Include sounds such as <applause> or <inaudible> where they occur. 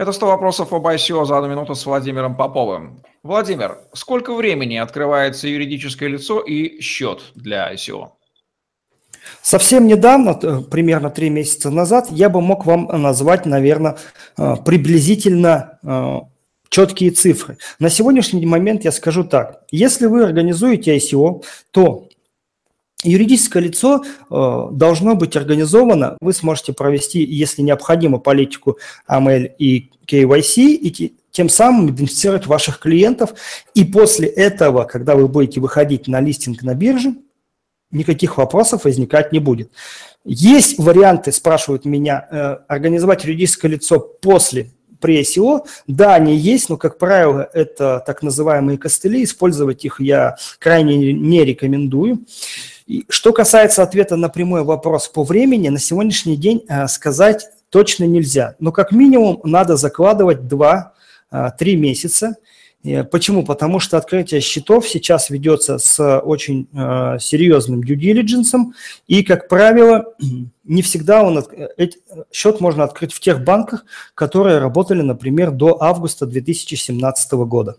Это 100 вопросов об ICO за одну минуту с Владимиром Поповым. Владимир, сколько времени открывается юридическое лицо и счет для ICO? Совсем недавно, примерно три месяца назад, я бы мог вам назвать, наверное, э, приблизительно э, четкие цифры. На сегодняшний момент я скажу так. Если вы организуете ICO, то Юридическое лицо э, должно быть организовано, вы сможете провести, если необходимо, политику AML и KYC, и тем самым идентифицировать ваших клиентов. И после этого, когда вы будете выходить на листинг на бирже, никаких вопросов возникать не будет. Есть варианты, спрашивают меня, э, организовать юридическое лицо после при ICO. Да, они есть, но, как правило, это так называемые костыли. Использовать их я крайне не рекомендую. И что касается ответа на прямой вопрос по времени, на сегодняшний день э, сказать точно нельзя. Но как минимум надо закладывать 2-3 э, месяца. Э, почему? Потому что открытие счетов сейчас ведется с очень серьезным due diligence, и, как правило, <clears throat> не всегда он, счет можно открыть в тех банках, которые работали, например, до августа 2017 года.